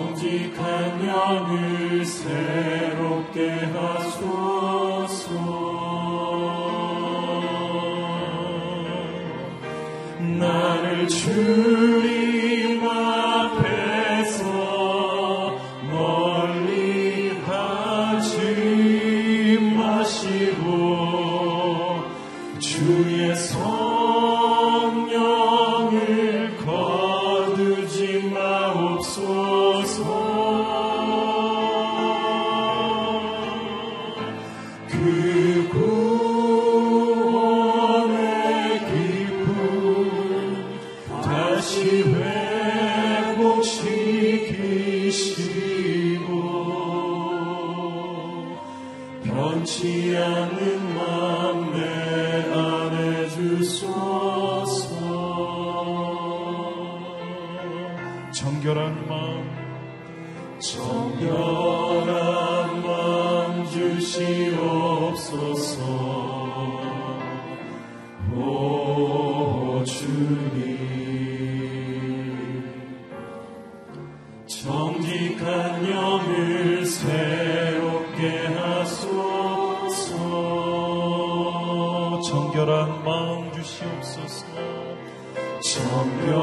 정직한 영을 새롭게 하소서. 나를 주 주시옵소서. 오 주님. 정직한 영을 새롭게 하소서. 정결한 마음 주시옵소서. 정결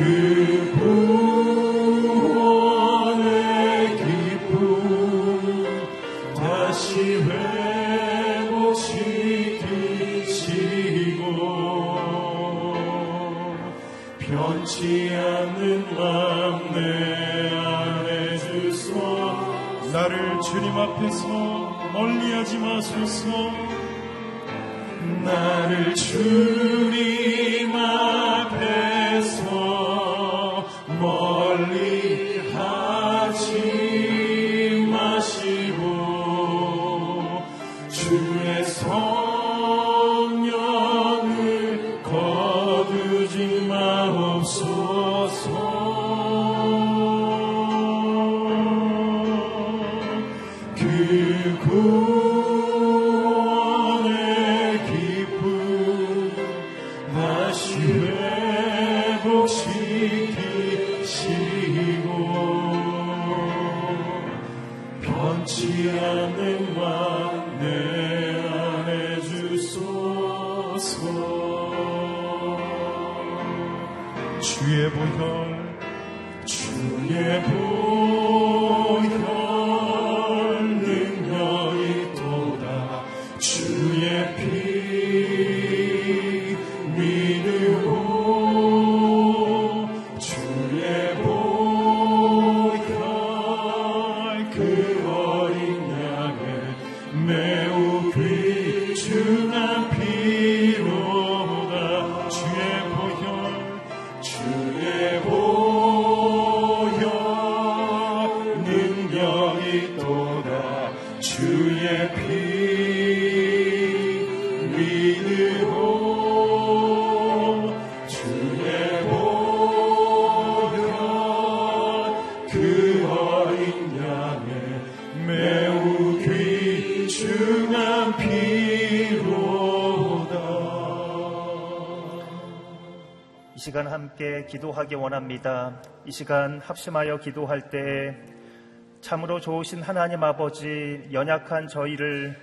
tu 함께 기도하기 원합니다. 이 시간 합심하여 기도할 때 참으로 좋으신 하나님 아버지 연약한 저희를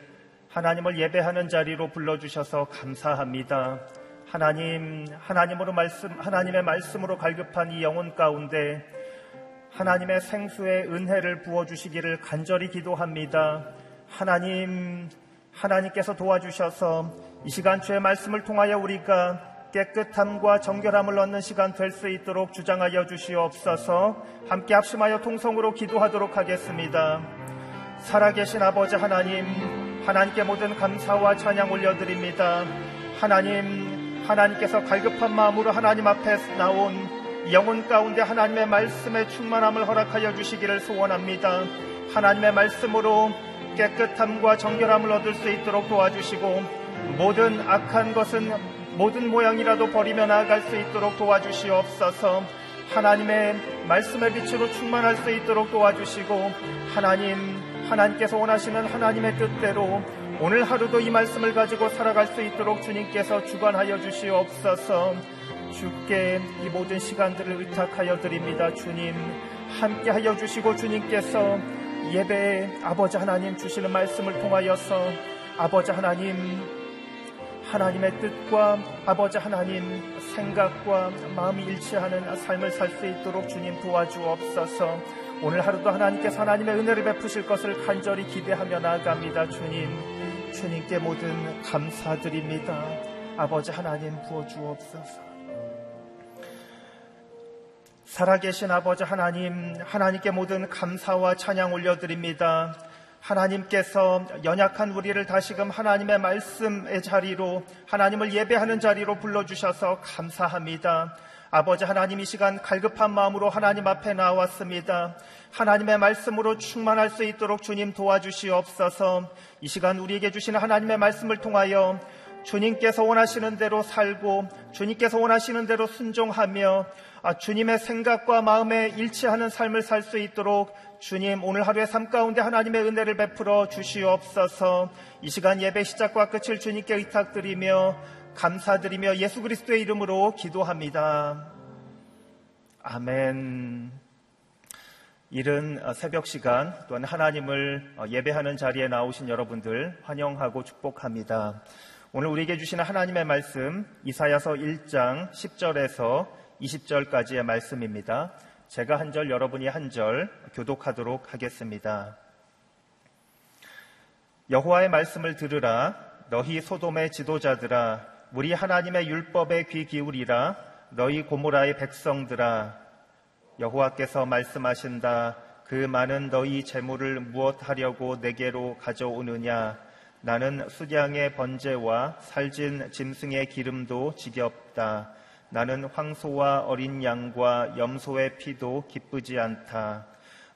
하나님을 예배하는 자리로 불러주셔서 감사합니다. 하나님, 하나님으로 말씀, 하나님의 말씀으로 갈급한 이 영혼 가운데 하나님의 생수의 은혜를 부어주시기를 간절히 기도합니다. 하나님, 하나님께서 도와주셔서 이 시간 주의 말씀을 통하여 우리가 깨끗함과 정결함을 얻는 시간 될 수 있도록 주장하여 주시옵소서 함께 합심하여 통성으로 기도하도록 하겠습니다. 살아계신 아버지 하나님, 하나님께 모든 감사와 찬양 올려드립니다. 하나님, 하나님께서 갈급한 마음으로 하나님 앞에 나온 영혼 가운데 하나님의 말씀의 충만함을 허락하여 주시기를 소원합니다. 하나님의 말씀으로 깨끗함과 정결함을 얻을 수 있도록 도와주시고 모든 악한 것은 모든 모양이라도 버리며 나아갈 수 있도록 도와주시옵소서. 하나님의 말씀의 빛으로 충만할 수 있도록 도와주시고 하나님 하나님께서 원하시는 하나님의 뜻대로 오늘 하루도 이 말씀을 가지고 살아갈 수 있도록 주님께서 주관하여 주시옵소서. 주께 이 모든 시간들을 의탁하여 드립니다 주님. 함께 하여 주시고 주님께서 예배에 아버지 하나님 주시는 말씀을 통하여서 아버지 하나님 하나님의 뜻과 아버지 하나님 생각과 마음이 일치하는 삶을 살 수 있도록 주님 도와주옵소서. 오늘 하루도 하나님께서 하나님의 은혜를 베푸실 것을 간절히 기대하며 나아갑니다. 주님, 주님께 모든 감사드립니다. 아버지 하나님 부어주옵소서. 살아계신 아버지 하나님, 하나님께 모든 감사와 찬양 올려드립니다. 하나님께서 연약한 우리를 다시금 하나님의 말씀의 자리로 하나님을 예배하는 자리로 불러주셔서 감사합니다. 아버지 하나님 이 시간 갈급한 마음으로 하나님 앞에 나왔습니다. 하나님의 말씀으로 충만할 수 있도록 주님 도와주시옵소서 이 시간 우리에게 주시는 하나님의 말씀을 통하여 주님께서 원하시는 대로 살고 주님께서 원하시는 대로 순종하며 아, 주님의 생각과 마음에 일치하는 삶을 살 수 있도록 주님 오늘 하루의 삶 가운데 하나님의 은혜를 베풀어 주시옵소서 이 시간 예배 시작과 끝을 주님께 의탁드리며 감사드리며 예수 그리스도의 이름으로 기도합니다. 아멘. 이른 새벽 시간 또한 하나님을 예배하는 자리에 나오신 여러분들 환영하고 축복합니다. 오늘 우리에게 주시는 하나님의 말씀 이사야서 1장 10절에서 20절까지의 말씀입니다. 제가 한 절, 여러분이 한 절 교독하도록 하겠습니다. 여호와의 말씀을 들으라. 너희 소돔의 지도자들아 우리 하나님의 율법에 귀 기울이라. 너희 고모라의 백성들아 여호와께서 말씀하신다. 그 많은 너희 재물을 무엇 하려고 내게로 가져오느냐? 나는 수량의 번제와 살진 짐승의 기름도 지겹다 나는 황소와 어린 양과 염소의 피도 기쁘지 않다.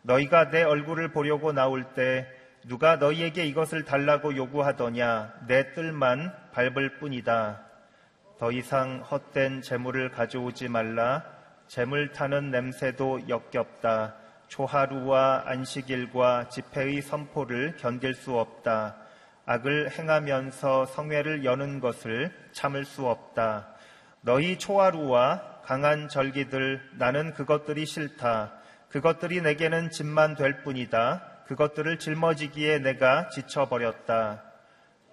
너희가 내 얼굴을 보려고 나올 때 누가 너희에게 이것을 달라고 요구하더냐 내 뜰만 밟을 뿐이다. 더 이상 헛된 재물을 가져오지 말라. 재물 타는 냄새도 역겹다. 초하루와 안식일과 집회의 선포를 견딜 수 없다. 악을 행하면서 성회를 여는 것을 참을 수 없다. 너희 초하루와 강한 절기들 나는 그것들이 싫다. 그것들이 내게는 짐만 될 뿐이다. 그것들을 짊어지기에 내가 지쳐버렸다.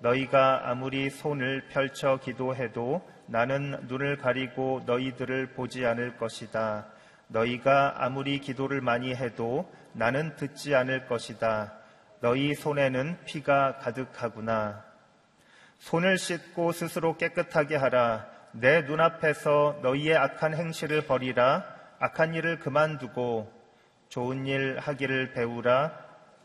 너희가 아무리 손을 펼쳐 기도해도 나는 눈을 가리고 너희들을 보지 않을 것이다. 너희가 아무리 기도를 많이 해도 나는 듣지 않을 것이다. 너희 손에는 피가 가득하구나. 손을 씻고 스스로 깨끗하게 하라. 내 눈앞에서 너희의 악한 행실을 버리라. 악한 일을 그만두고 좋은 일 하기를 배우라.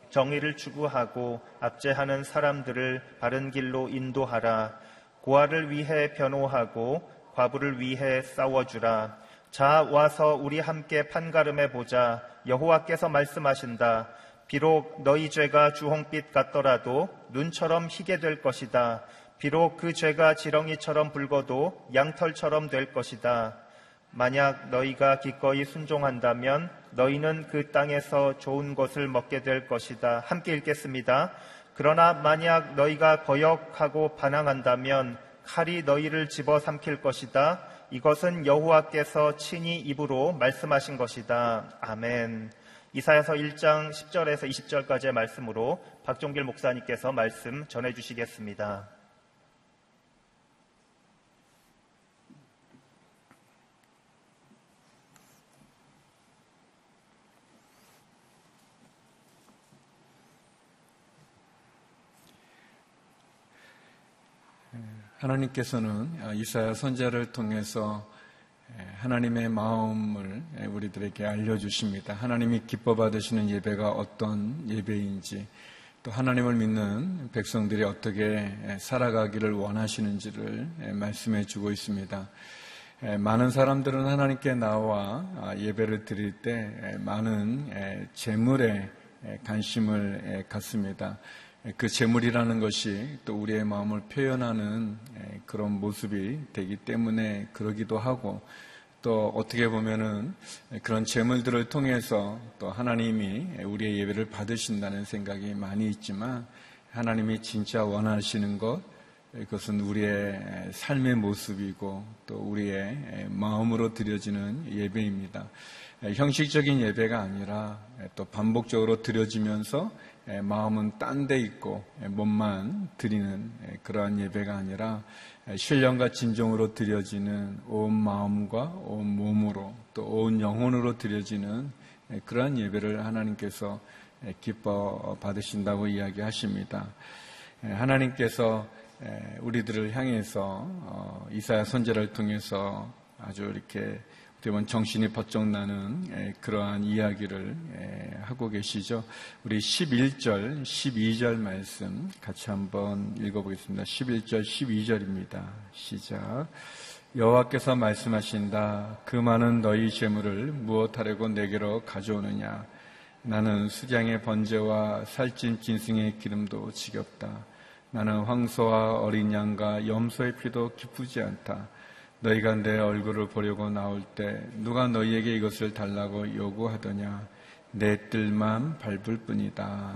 정의를 추구하고 압제하는 사람들을 바른 길로 인도하라. 고아를 위해 변호하고 과부를 위해 싸워주라. 자 와서 우리 함께 판가름해 보자. 여호와께서 말씀하신다. 비록 너희 죄가 주홍빛 같더라도 눈처럼 희게 될 것이다. 비록 그 죄가 지렁이처럼 붉어도 양털처럼 될 것이다. 만약 너희가 기꺼이 순종한다면 너희는 그 땅에서 좋은 것을 먹게 될 것이다. 함께 읽겠습니다. 그러나 만약 너희가 거역하고 반항한다면 칼이 너희를 집어 삼킬 것이다. 이것은 여호와께서 친히 입으로 말씀하신 것이다. 아멘. 이사야서 1장 10절에서 20절까지의 말씀으로 박종길 목사님께서 말씀 전해 주시겠습니다. 하나님께서는 이사야 선자를 통해서 하나님의 마음을 우리들에게 알려주십니다. 하나님이 기뻐 받으시는 예배가 어떤 예배인지, 또 하나님을 믿는 백성들이 어떻게 살아가기를 원하시는지를 말씀해 주고 있습니다. 많은 사람들은 하나님께 나와 예배를 드릴 때 많은 재물에 관심을 갖습니다. 그 재물이라는 것이 또 우리의 마음을 표현하는 그런 모습이 되기 때문에 그러기도 하고 또 어떻게 보면은 그런 재물들을 통해서 또 하나님이 우리의 예배를 받으신다는 생각이 많이 있지만 하나님이 진짜 원하시는 것 그것은 우리의 삶의 모습이고 또 우리의 마음으로 드려지는 예배입니다. 형식적인 예배가 아니라 또 반복적으로 드려지면서 마음은 딴 데 있고 몸만 드리는 그러한 예배가 아니라 신령과 진정으로 드려지는 온 마음과 온 몸으로 또 온 영혼으로 드려지는 그러한 예배를 하나님께서 기뻐 받으신다고 이야기하십니다. 하나님께서 우리들을 향해서 어, 이사야 선제를 통해서 아주 이렇게 되면 정신이 번쩍 나는 그러한 이야기를 하고 계시죠. 우리 11절, 12절 말씀 같이 한번 읽어보겠습니다. 11절, 12절입니다. 시작. 여호와께서 말씀하신다. 그 많은 너희 재물을 무엇하려고 내게로 가져오느냐? 나는 수장의 번제와 살찐 진승의 기름도 지겹다. 나는 황소와 어린 양과 염소의 피도 기쁘지 않다. 너희가 내 얼굴을 보려고 나올 때 누가 너희에게 이것을 달라고 요구하더냐 내 뜰만 밟을 뿐이다.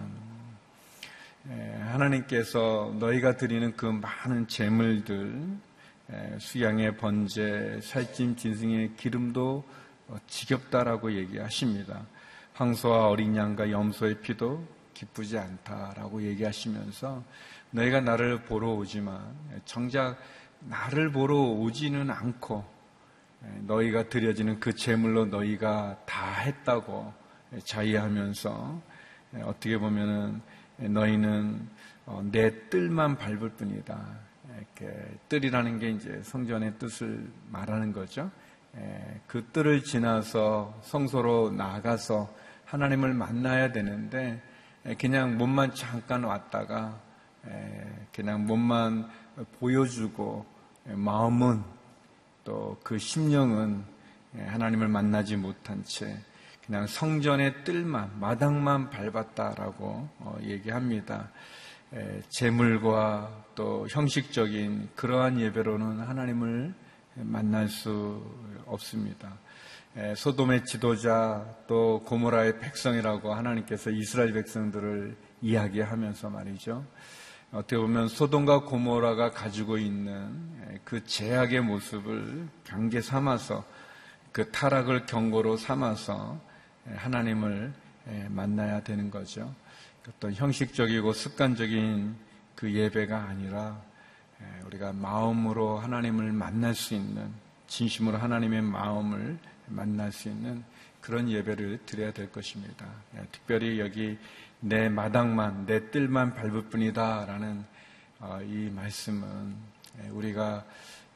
하나님께서 너희가 드리는 그 많은 재물들 수양의 번제, 살찜 진승의 기름도 지겹다라고 얘기하십니다. 황소와 어린 양과 염소의 피도 기쁘지 않다라고 얘기하시면서 너희가 나를 보러 오지만 정작 나를 보러 오지는 않고 너희가 드려지는 그 제물로 너희가 다 했다고 자의하면서 어떻게 보면은 너희는 어, 내 뜰만 밟을 뿐이다. 이렇게 뜰이라는 게 이제 성전의 뜻을 말하는 거죠. 그 뜰을 지나서 성소로 나가서 하나님을 만나야 되는데 그냥 몸만 잠깐 왔다가 그냥 몸만 보여주고 마음은 또 그 심령은 하나님을 만나지 못한 채 그냥 성전의 뜰만 마당만 밟았다라고 어, 얘기합니다. 재물과 또 형식적인 그러한 예배로는 하나님을 만날 수 없습니다. 소돔의 지도자 또 고모라의 백성이라고 하나님께서 이스라엘 백성들을 이야기하면서 말이죠. 어떻게 보면 소돔과 고모라가 가지고 있는 그 제약의 모습을 경계 삼아서 그 타락을 경고로 삼아서 하나님을 만나야 되는 거죠. 어떤 형식적이고 습관적인 그 예배가 아니라 우리가 마음으로 하나님을 만날 수 있는 진심으로 하나님의 마음을 만날 수 있는 그런 예배를 드려야 될 것입니다. 특별히 여기 내 마당만, 내 뜰만 밟을 뿐이다. 라는 어, 이 말씀은 우리가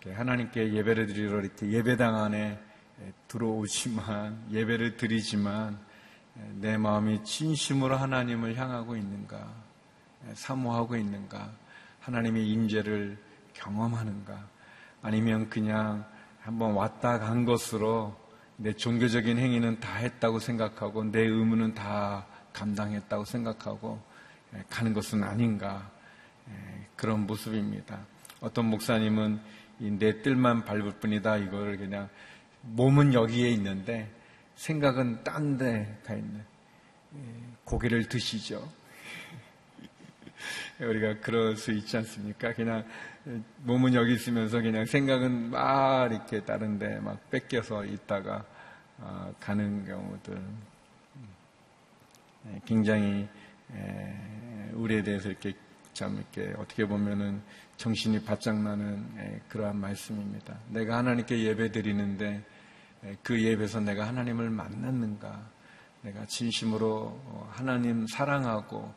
하나님께 예배를 드리러 이렇게 예배당 안에 들어오지만, 예배를 드리지만, 내 마음이 진심으로 하나님을 향하고 있는가, 사모하고 있는가, 하나님의 임재를 경험하는가, 아니면 그냥 한번 왔다 간 것으로 내 종교적인 행위는 다 했다고 생각하고 내 의무는 다 감당했다고 생각하고 예, 가는 것은 아닌가 예, 그런 모습입니다. 어떤 목사님은 내 뜰만 밟을 뿐이다 이거를 그냥 몸은 여기에 있는데 생각은 딴 데 가 있는 예, 고개를 드시죠. 우리가 그럴 수 있지 않습니까? 그냥 몸은 여기 있으면서 그냥 생각은 막 이렇게 다른데 막 뺏겨서 있다가 어, 가는 경우들 예, 굉장히 예, 우리에 대해서 이렇게 참 이렇게 어떻게 보면은 정신이 바짝 나는 예, 그러한 말씀입니다. 내가 하나님께 예배 드리는데 그 예배에서 내가 하나님을 만났는가? 내가 진심으로 어, 하나님 사랑하고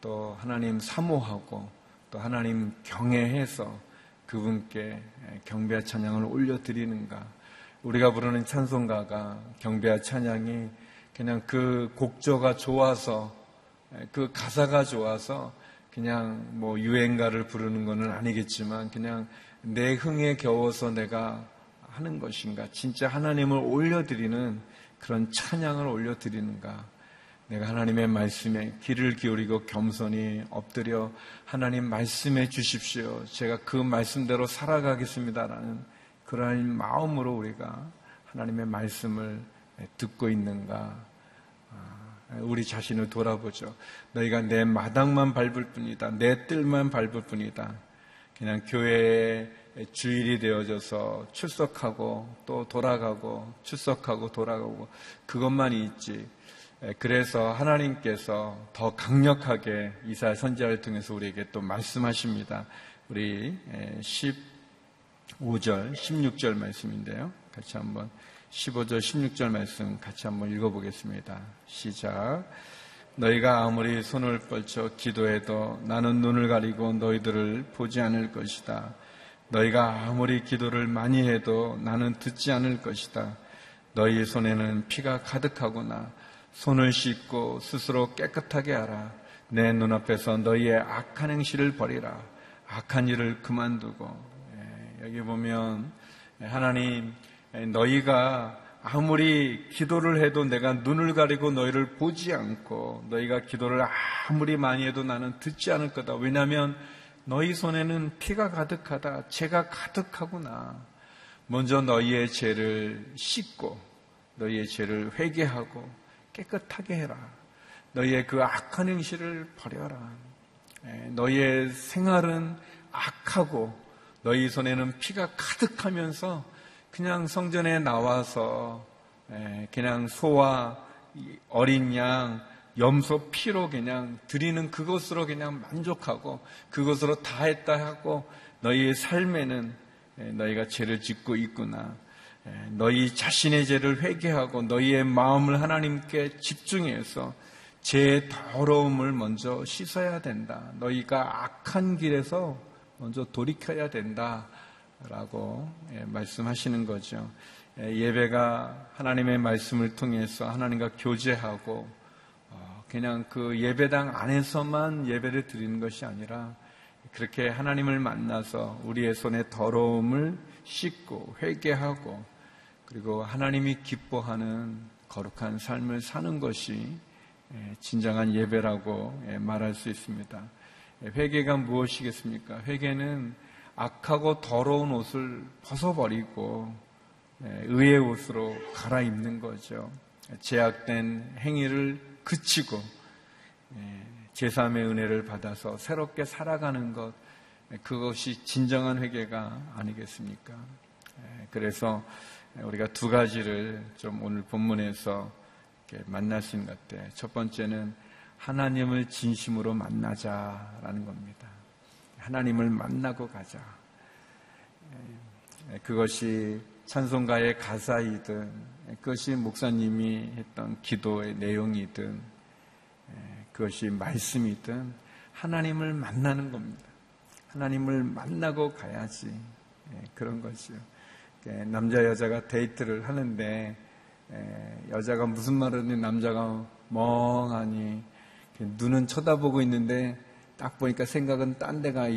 또 하나님 사모하고 또 하나님 경외해서 그분께 경배와 찬양을 올려드리는가? 우리가 부르는 찬송가가 경배와 찬양이 그냥 그 곡조가 좋아서 그 가사가 좋아서 그냥 뭐 유행가를 부르는 것은 아니겠지만 그냥 내 흥에 겨워서 내가 하는 것인가? 진짜 하나님을 올려드리는 그런 찬양을 올려드리는가? 내가 하나님의 말씀에 귀를 기울이고 겸손히 엎드려 하나님 말씀해 주십시오. 제가 그 말씀대로 살아가겠습니다라는 그러한 마음으로 우리가 하나님의 말씀을 듣고 있는가? 아, 우리 자신을 돌아보죠. 너희가 내 마당만 밟을 뿐이다. 내 뜰만 밟을 뿐이다. 그냥 교회에 주일이 되어져서 출석하고 또 돌아가고 출석하고 돌아가고 그것만 있지. 그래서 하나님께서 더 강력하게 이사 선지자를 통해서 우리에게 또 말씀하십니다. 우리 15절, 16절 말씀인데요. 같이 한번 15절, 16절 말씀 같이 한번 읽어보겠습니다. 시작. 너희가 아무리 손을 뻗쳐 기도해도 나는 눈을 가리고 너희들을 보지 않을 것이다. 너희가 아무리 기도를 많이 해도 나는 듣지 않을 것이다. 너희 손에는 피가 가득하구나. 손을 씻고 스스로 깨끗하게 하라. 내 눈앞에서 너희의 악한 행실을 버리라. 악한 일을 그만두고. 예, 여기 보면 하나님 너희가 아무리 기도를 해도 내가 눈을 가리고 너희를 보지 않고 너희가 기도를 아무리 많이 해도 나는 듣지 않을 거다. 왜냐하면 너희 손에는 피가 가득하다. 죄가 가득하구나. 먼저 너희의 죄를 씻고 너희의 죄를 회개하고 깨끗하게 해라. 너희의 그 악한 행실을 버려라. 예, 너희의 생활은 악하고 너희 손에는 피가 가득하면서 그냥 성전에 나와서 예, 그냥 소와 어린 양, 염소 피로 그냥 드리는 그것으로 그냥 만족하고 그것으로 다 했다 하고 너희의 삶에는 예, 너희가 죄를 짓고 있구나. 예, 너희 자신의 죄를 회개하고 너희의 마음을 하나님께 집중해서 죄의 더러움을 먼저 씻어야 된다. 너희가 악한 길에서 먼저 돌이켜야 된다. 라고 예, 말씀하시는 거죠. 예, 예배가 하나님의 말씀을 통해서 하나님과 교제하고 어, 그냥 그 예배당 안에서만 예배를 드리는 것이 아니라 그렇게 하나님을 만나서 우리의 손에 더러움을 씻고 회개하고 그리고 하나님이 기뻐하는 거룩한 삶을 사는 것이 예, 진정한 예배라고 예, 말할 수 있습니다. 예, 회개가 무엇이겠습니까? 회개는 악하고 더러운 옷을 벗어버리고 의의 옷으로 갈아입는 거죠. 제약된 행위를 그치고 제3의 은혜를 받아서 새롭게 살아가는 것 그것이 진정한 회개가 아니겠습니까? 그래서 우리가 두 가지를 좀 오늘 본문에서 만날 수 있는 것 같아요. 첫 번째는 하나님을 진심으로 만나자라는 겁니다. 하나님을 만나고 가자. 그것이 찬송가의 가사이든 그것이 목사님이 했던 기도의 내용이든 그것이 말씀이든 하나님을 만나는 겁니다. 하나님을 만나고 가야지 그런 것이요. 남자 여자가 데이트를 하는데 여자가 무슨 말을 하는 남자가 멍하니 눈은 쳐다보고 있는데 딱 보니까 생각은 딴 데가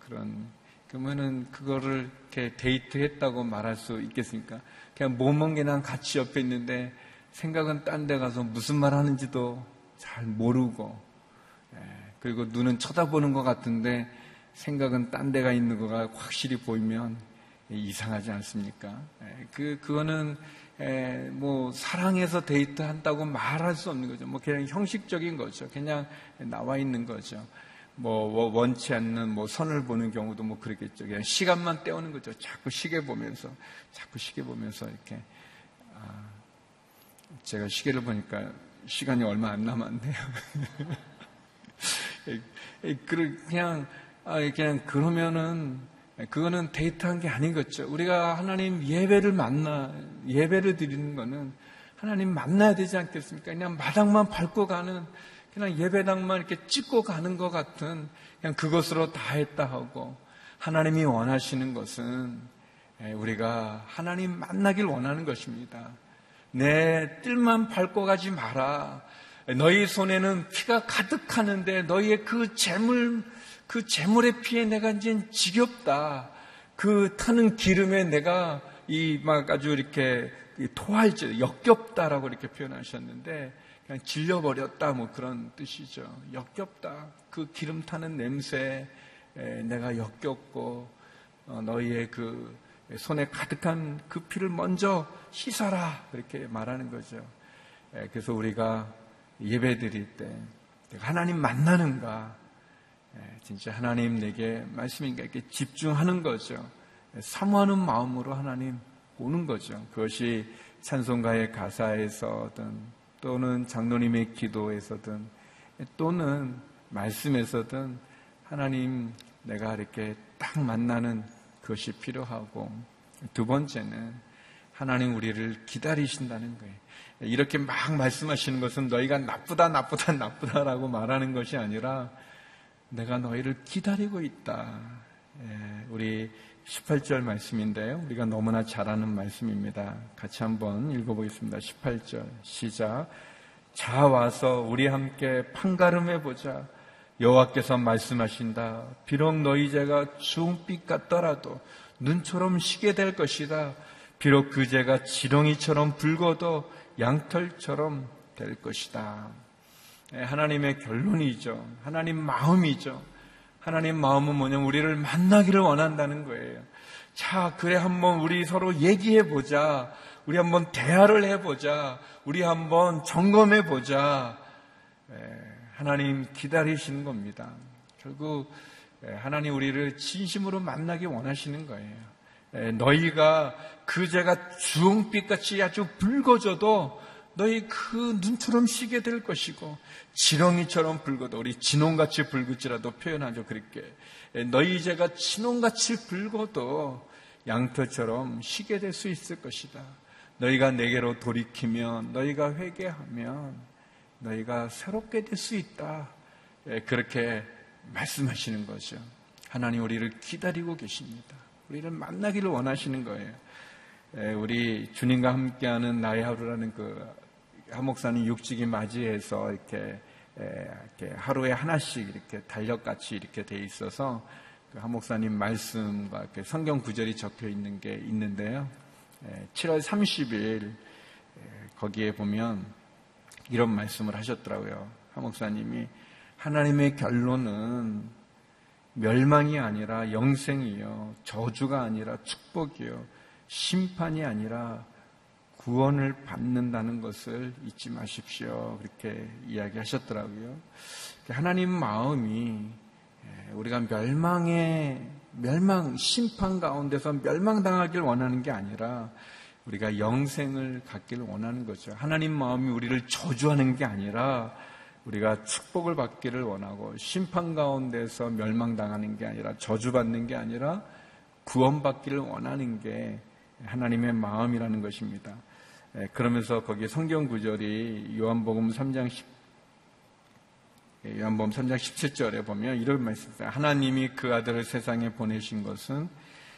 그런 그러면은 그거를 이렇게 데이트했다고 말할 수 있겠습니까? 그냥 그냥 같이 옆에 있는데 생각은 딴 데 가서 무슨 말 하는지도 잘 모르고 그리고 눈은 쳐다보는 것 같은데 생각은 딴 데가 있는 거가 확실히 보이면 이상하지 않습니까? 그, 그거는, 뭐, 사랑해서 데이트 한다고 말할 수 없는 거죠. 뭐, 그냥 형식적인 거죠. 그냥 나와 있는 거죠. 뭐 원치 않는 뭐 선을 보는 경우도 뭐 그러겠죠. 그냥 시간만 때우는 거죠. 자꾸 시계 보면서 자꾸 시계 보면서 이렇게 아, 제가 시계를 보니까 시간이 얼마 안 남았네요. 그냥 아, 그냥 그러면은 그거는 데이트한 게 아닌 거죠. 우리가 하나님 예배를 만나 예배를 드리는 거는 하나님 만나야 되지 않겠습니까? 그냥 마당만 밟고 가는 그냥 예배당만 이렇게 찍고 가는 것 같은 그냥 그것으로 다 했다 하고 하나님이 원하시는 것은 우리가 하나님 만나길 원하는 것입니다. 내 뜰만 밟고 가지 마라. 너희 손에는 피가 가득하는데 너희의 그 재물, 그 재물의 피에 내가 이제 지겹다. 그 타는 기름에 내가 이 막 아주 이렇게 토할지, 역겹다라고 이렇게 표현하셨는데 그냥 질려버렸다 뭐 그런 뜻이죠. 역겹다. 그 기름 타는 냄새 내가 역겹고 어, 너희의 그 손에 가득한 그 피를 먼저 씻어라 그렇게 말하는 거죠. 그래서 우리가 예배 드릴 때 하나님 만나는가 진짜 하나님 내게 말씀인가 이렇게 집중하는 거죠. 사모하는 마음으로 하나님 오는 거죠. 그것이 찬송가의 가사에서든 또는 장로님의 기도에서든 또는 말씀에서든 하나님 내가 이렇게 딱 만나는 그것이 필요하고 두 번째는 하나님 우리를 기다리신다는 거예요. 이렇게 막 말씀하시는 것은 너희가 나쁘다, 나쁘다, 나쁘다라고 말하는 것이 아니라 내가 너희를 기다리고 있다. 예, 우리 18절 말씀인데요. 우리가 너무나 잘 아는 말씀입니다. 같이 한번 읽어보겠습니다. 18절 시작. 자 와서 우리 함께 판가름해 보자. 여호와께서 말씀하신다. 비록 너희 죄가 주홍빛 같더라도 눈처럼 시게 될 것이다. 비록 그 죄가 지렁이처럼 붉어도 양털처럼 될 것이다. 예, 하나님의 결론이죠. 하나님 마음이죠. 하나님 마음은 뭐냐면 우리를 만나기를 원한다는 거예요. 자, 그래 한번 우리 서로 얘기해 보자. 우리 한번 대화를 해 보자. 우리 한번 점검해 보자. 예, 하나님 기다리시는 겁니다. 결국 예, 하나님 우리를 진심으로 만나기 원하시는 거예요. 예, 너희가 그 죄가 주홍빛같이 아주 붉어져도 너희 그 눈처럼 시게 될 것이고 지렁이처럼 붉어도 우리 진홍같이 붉을지라도 표현하죠 그렇게 예, 너희 죄가 진홍같이 붉어도 양털처럼 시게 될 수 있을 것이다. 너희가 내게로 돌이키면 너희가 회개하면 너희가 새롭게 될 수 있다. 예, 그렇게 말씀하시는 거죠. 하나님 우리를 기다리고 계십니다. 우리를 만나기를 원하시는 거예요. 예, 우리 주님과 함께하는 나의 하루라는 그 하목사님 육직이 맞이해서 이렇게, 예, 이렇게 하루에 하나씩 이렇게 달력같이 이렇게 돼 있어서 그 하목사님 말씀과 성경 구절이 적혀 있는 게 있는데요. 7월 30일 거기에 보면 이런 말씀을 하셨더라고요. 하 목사님이 하나님의 결론은 멸망이 아니라 영생이요. 저주가 아니라 축복이요. 심판이 아니라 구원을 받는다는 것을 잊지 마십시오. 그렇게 이야기하셨더라고요. 하나님 마음이 우리가 멸망의 멸망 심판 가운데서 멸망당하길 원하는 게 아니라 우리가 영생을 갖기를 원하는 거죠. 하나님 마음이 우리를 저주하는 게 아니라 우리가 축복을 받기를 원하고 심판 가운데서 멸망당하는 게 아니라 저주받는 게 아니라 구원받기를 원하는 게 하나님의 마음이라는 것입니다. 예, 그러면서 거기 성경 구절이 요한복음 3장 10, 예, 요한복음 3장 17절에 보면 이런 말씀입니다. 하나님이 그 아들을 세상에 보내신 것은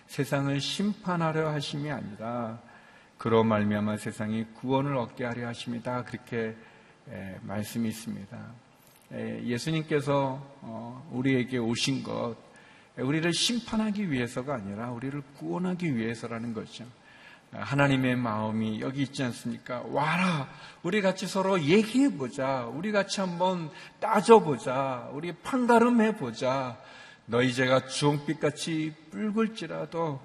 세상을 심판하려 하심이 아니라 그로 말미암아 세상이 구원을 얻게 하려 하십니다. 그렇게 말씀이 있습니다. 예수님께서 어, 우리에게 오신 것 우리를 심판하기 위해서가 아니라 우리를 구원하기 위해서라는 거죠. 하나님의 마음이 여기 있지 않습니까? 와라! 우리 같이 서로 얘기해 보자. 우리 같이 한번 따져 보자. 우리 판가름해 보자. 너희 죄가 주홍빛 같이 붉을지라도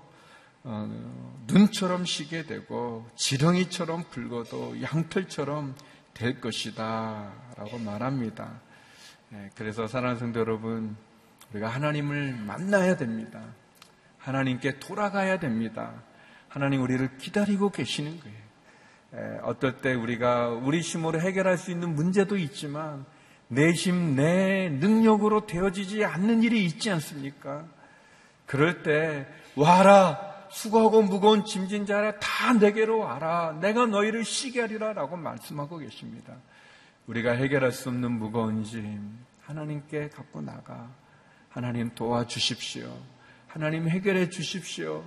어, 눈처럼 시게 되고 지렁이처럼 붉어도 양털처럼 될 것이다 라고 말합니다. 예, 그래서 사랑하는 성도 여러분, 우리가 하나님을 만나야 됩니다. 하나님께 돌아가야 됩니다. 하나님 우리를 기다리고 계시는 거예요. 예, 어떨 때 우리가 우리 힘으로 해결할 수 있는 문제도 있지만 내 힘, 내 능력으로 되어지지 않는 일이 있지 않습니까? 그럴 때 와라 수고하고 무거운 짐진 자라 다 내게로 와라 내가 너희를 쉬게 하리라 라고 말씀하고 계십니다. 우리가 해결할 수 없는 무거운 짐 하나님께 갖고 나가 하나님 도와주십시오. 하나님 해결해 주십시오.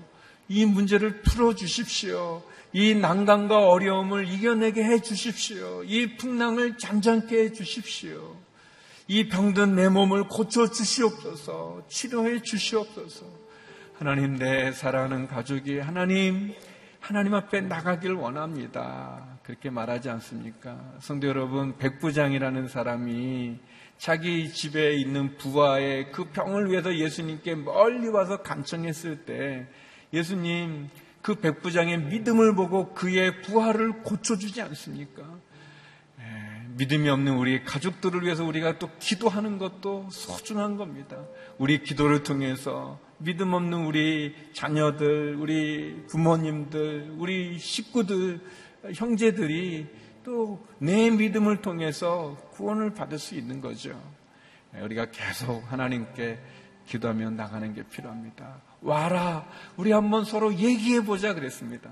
이 문제를 풀어 주십시오. 이 난간과 어려움을 이겨내게 해 주십시오. 이 풍랑을 잔잔케 해 주십시오. 이 병든 내 몸을 고쳐 주시옵소서. 치료해 주시옵소서. 하나님 내 사랑하는 가족이 하나님 하나님 앞에 나가길 원합니다. 그렇게 말하지 않습니까? 성도 여러분, 백부장이라는 사람이 자기 집에 있는 부하의 그 병을 위해서 예수님께 멀리 와서 간청했을 때 예수님 그 백부장의 믿음을 보고 그의 부하를 고쳐주지 않습니까? 믿음이 없는 우리 가족들을 위해서 우리가 또 기도하는 것도 소중한 겁니다. 우리 기도를 통해서 믿음 없는 우리 자녀들, 우리 부모님들, 우리 식구들, 형제들이 또 내 믿음을 통해서 구원을 받을 수 있는 거죠. 우리가 계속 하나님께 기도하며 나가는 게 필요합니다. 와라, 우리 한번 서로 얘기해 보자 그랬습니다.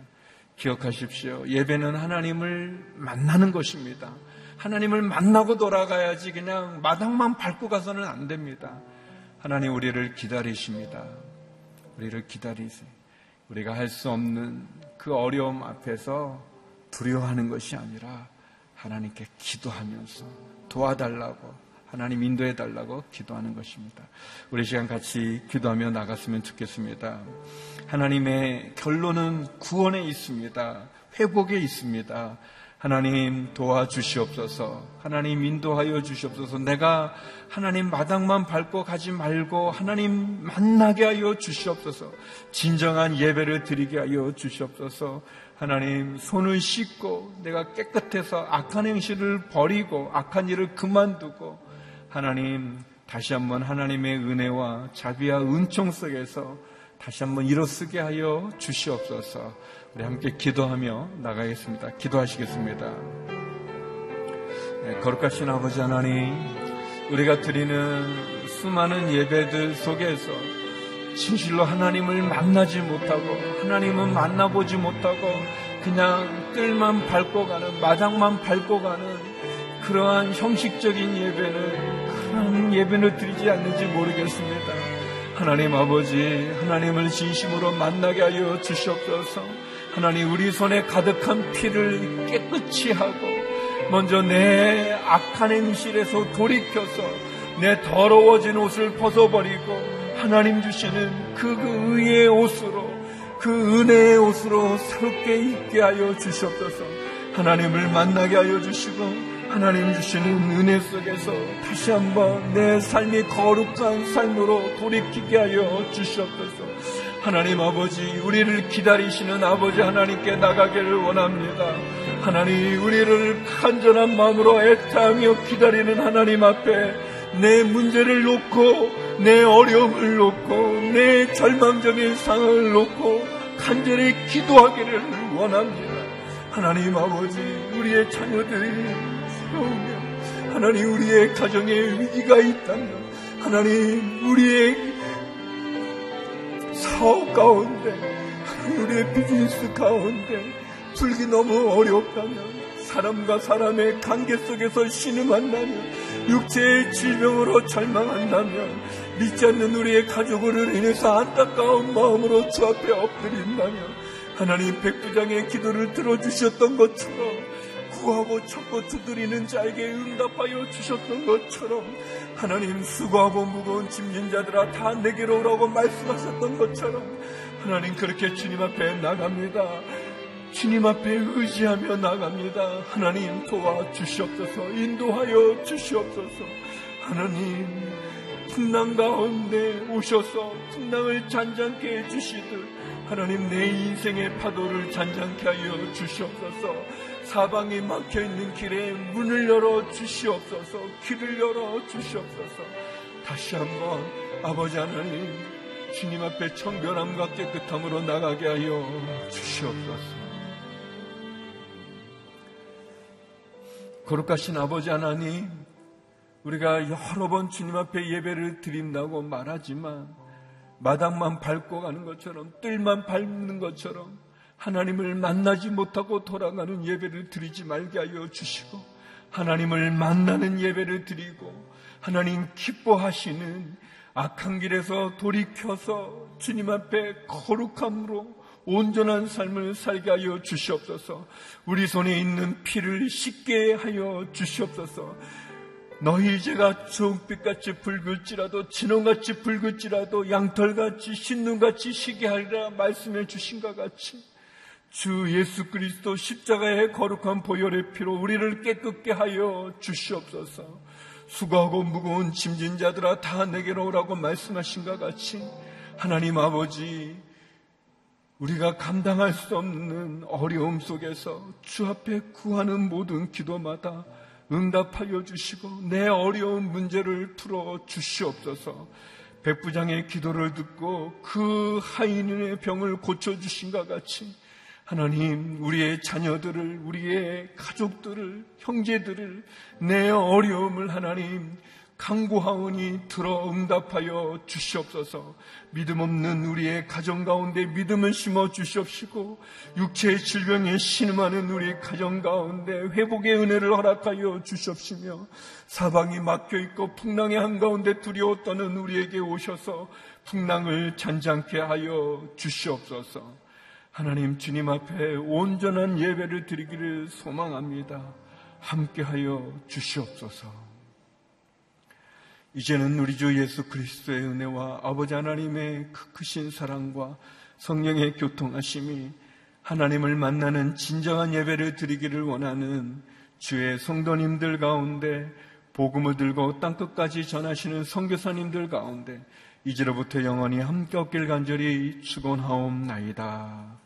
기억하십시오. 예배는 하나님을 만나는 것입니다. 하나님을 만나고 돌아가야지 그냥 마당만 밟고 가서는 안 됩니다. 하나님 우리를 기다리십니다. 우리를 기다리세요. 우리가 할 수 없는 그 어려움 앞에서 두려워하는 것이 아니라 하나님께 기도하면서 도와달라고 하나님 인도해 달라고 기도하는 것입니다. 우리 시간 같이 기도하며 나갔으면 좋겠습니다. 하나님의 결론은 구원에 있습니다. 회복에 있습니다. 하나님 도와주시옵소서. 하나님 인도하여 주시옵소서. 내가 하나님 마당만 밟고 가지 말고 하나님 만나게 하여 주시옵소서. 진정한 예배를 드리게 하여 주시옵소서. 하나님 손을 씻고 내가 깨끗해서 악한 행실을 버리고 악한 일을 그만두고 하나님 다시 한번 하나님의 은혜와 자비와 은총 속에서 다시 한번 일어서게 하여 주시옵소서. 우리 함께 기도하며 나가겠습니다. 기도하시겠습니다. 네, 거룩하신 아버지 하나님, 우리가 드리는 수많은 예배들 속에서 진실로 하나님을 만나지 못하고 하나님은 만나보지 못하고 그냥 뜰만 밟고 가는 마당만 밟고 가는 그러한 형식적인 예배는 그런 예배를 드리지 않는지 모르겠습니다. 하나님 아버지 하나님을 진심으로 만나게 하여 주시옵소서. 하나님 우리 손에 가득한 피를 깨끗이 하고 먼저 내 악한 행실에서 돌이켜서 내 더러워진 옷을 벗어버리고 하나님 주시는 그, 그 의의 옷으로 그 은혜의 옷으로 새롭게 입게 하여 주시옵소서 하나님을 만나게 하여 주시고 하나님 주시는 은혜 속에서 다시 한번 내 삶이 거룩한 삶으로 돌이키게 하여 주시옵소서 하나님 아버지, 우리를 기다리시는 아버지 하나님께 나가기를 원합니다. 하나님, 우리를 간절한 마음으로 애타하며 기다리는 하나님 앞에 내 문제를 놓고, 내 어려움을 놓고, 내 절망적인 상황을 놓고, 간절히 기도하기를 원합니다. 하나님 아버지, 우리의 자녀들이 세우며, 하나님 우리의 가정에 위기가 있다면, 하나님 우리의 사업 가운데, 우리의 비즈니스 가운데 불기 너무 어렵다면, 사람과 사람의 관계 속에서 신음한다면, 육체의 질병으로 절망한다면, 믿지 않는 우리의 가족으로 인해서 안타까운 마음으로 주 앞에 엎드린다면, 하나님 백부장의 기도를 들어주셨던 것처럼, 구하고 찾고 두드리는 자에게 응답하여 주셨던 것처럼 하나님 수고하고 무거운 짐진 자들아 다 내게로 오라고 말씀하셨던 것처럼 하나님 그렇게 주님 앞에 나갑니다. 주님 앞에 의지하며 나갑니다. 하나님 도와주시옵소서 인도하여 주시옵소서 하나님 풍랑 가운데 오셔서 풍랑을 잔잔케 해주시듯 하나님 내 인생의 파도를 잔잔케 하여 주시옵소서 사방이 막혀 있는 길에 문을 열어 주시옵소서, 길을 열어 주시옵소서. 다시 한번 아버지 하나님, 주님 앞에 청결함과 깨끗함으로 나가게 하여 주시옵소서. 거룩하신 아버지 하나님, 우리가 여러 번 주님 앞에 예배를 드린다고 말하지만, 마당만 밟고 가는 것처럼, 뜰만 밟는 것처럼, 하나님을 만나지 못하고 돌아가는 예배를 드리지 말게 하여 주시고, 하나님을 만나는 예배를 드리고, 하나님 기뻐하시는 악한 길에서 돌이켜서 주님 앞에 거룩함으로 온전한 삶을 살게 하여 주시옵소서. 우리 손에 있는 피를 씻게 하여 주시옵소서. 너희 죄가 주홍빛같이 붉을지라도 진홍같이 붉을지라도 양털같이 신눈같이 시게 하리라 말씀해 주신 것 같이 주 예수 그리스도 십자가의 거룩한 보혈의 피로 우리를 깨끗게 하여 주시옵소서. 수고하고 무거운 짐진 자들아 다 내게로 오라고 말씀하신 것 같이 하나님 아버지 우리가 감당할 수 없는 어려움 속에서 주 앞에 구하는 모든 기도마다 응답하여 주시고 내 어려운 문제를 풀어 주시옵소서. 백부장의 기도를 듣고 그 하인의 병을 고쳐 주신 것 같이 하나님 우리의 자녀들을 우리의 가족들을 형제들을 내 어려움을 하나님 강구하오니 들어 응답하여 주시옵소서. 믿음 없는 우리의 가정 가운데 믿음을 심어 주시옵시고 육체의 질병에 신음하는 우리 가정 가운데 회복의 은혜를 허락하여 주시옵시며 사방이 막혀 있고 풍랑의 한가운데 두려워 떠는 우리에게 오셔서 풍랑을 잔잔케 하여 주시옵소서. 하나님 주님 앞에 온전한 예배를 드리기를 소망합니다. 함께하여 주시옵소서. 이제는 우리 주 예수 그리스도의 은혜와 아버지 하나님의 그 크신 사랑과 성령의 교통하심이 하나님을 만나는 진정한 예배를 드리기를 원하는 주의 성도님들 가운데 복음을 들고 땅끝까지 전하시는 선교사님들 가운데 이제로부터 영원히 함께 없길 간절히 축원하옵나이다.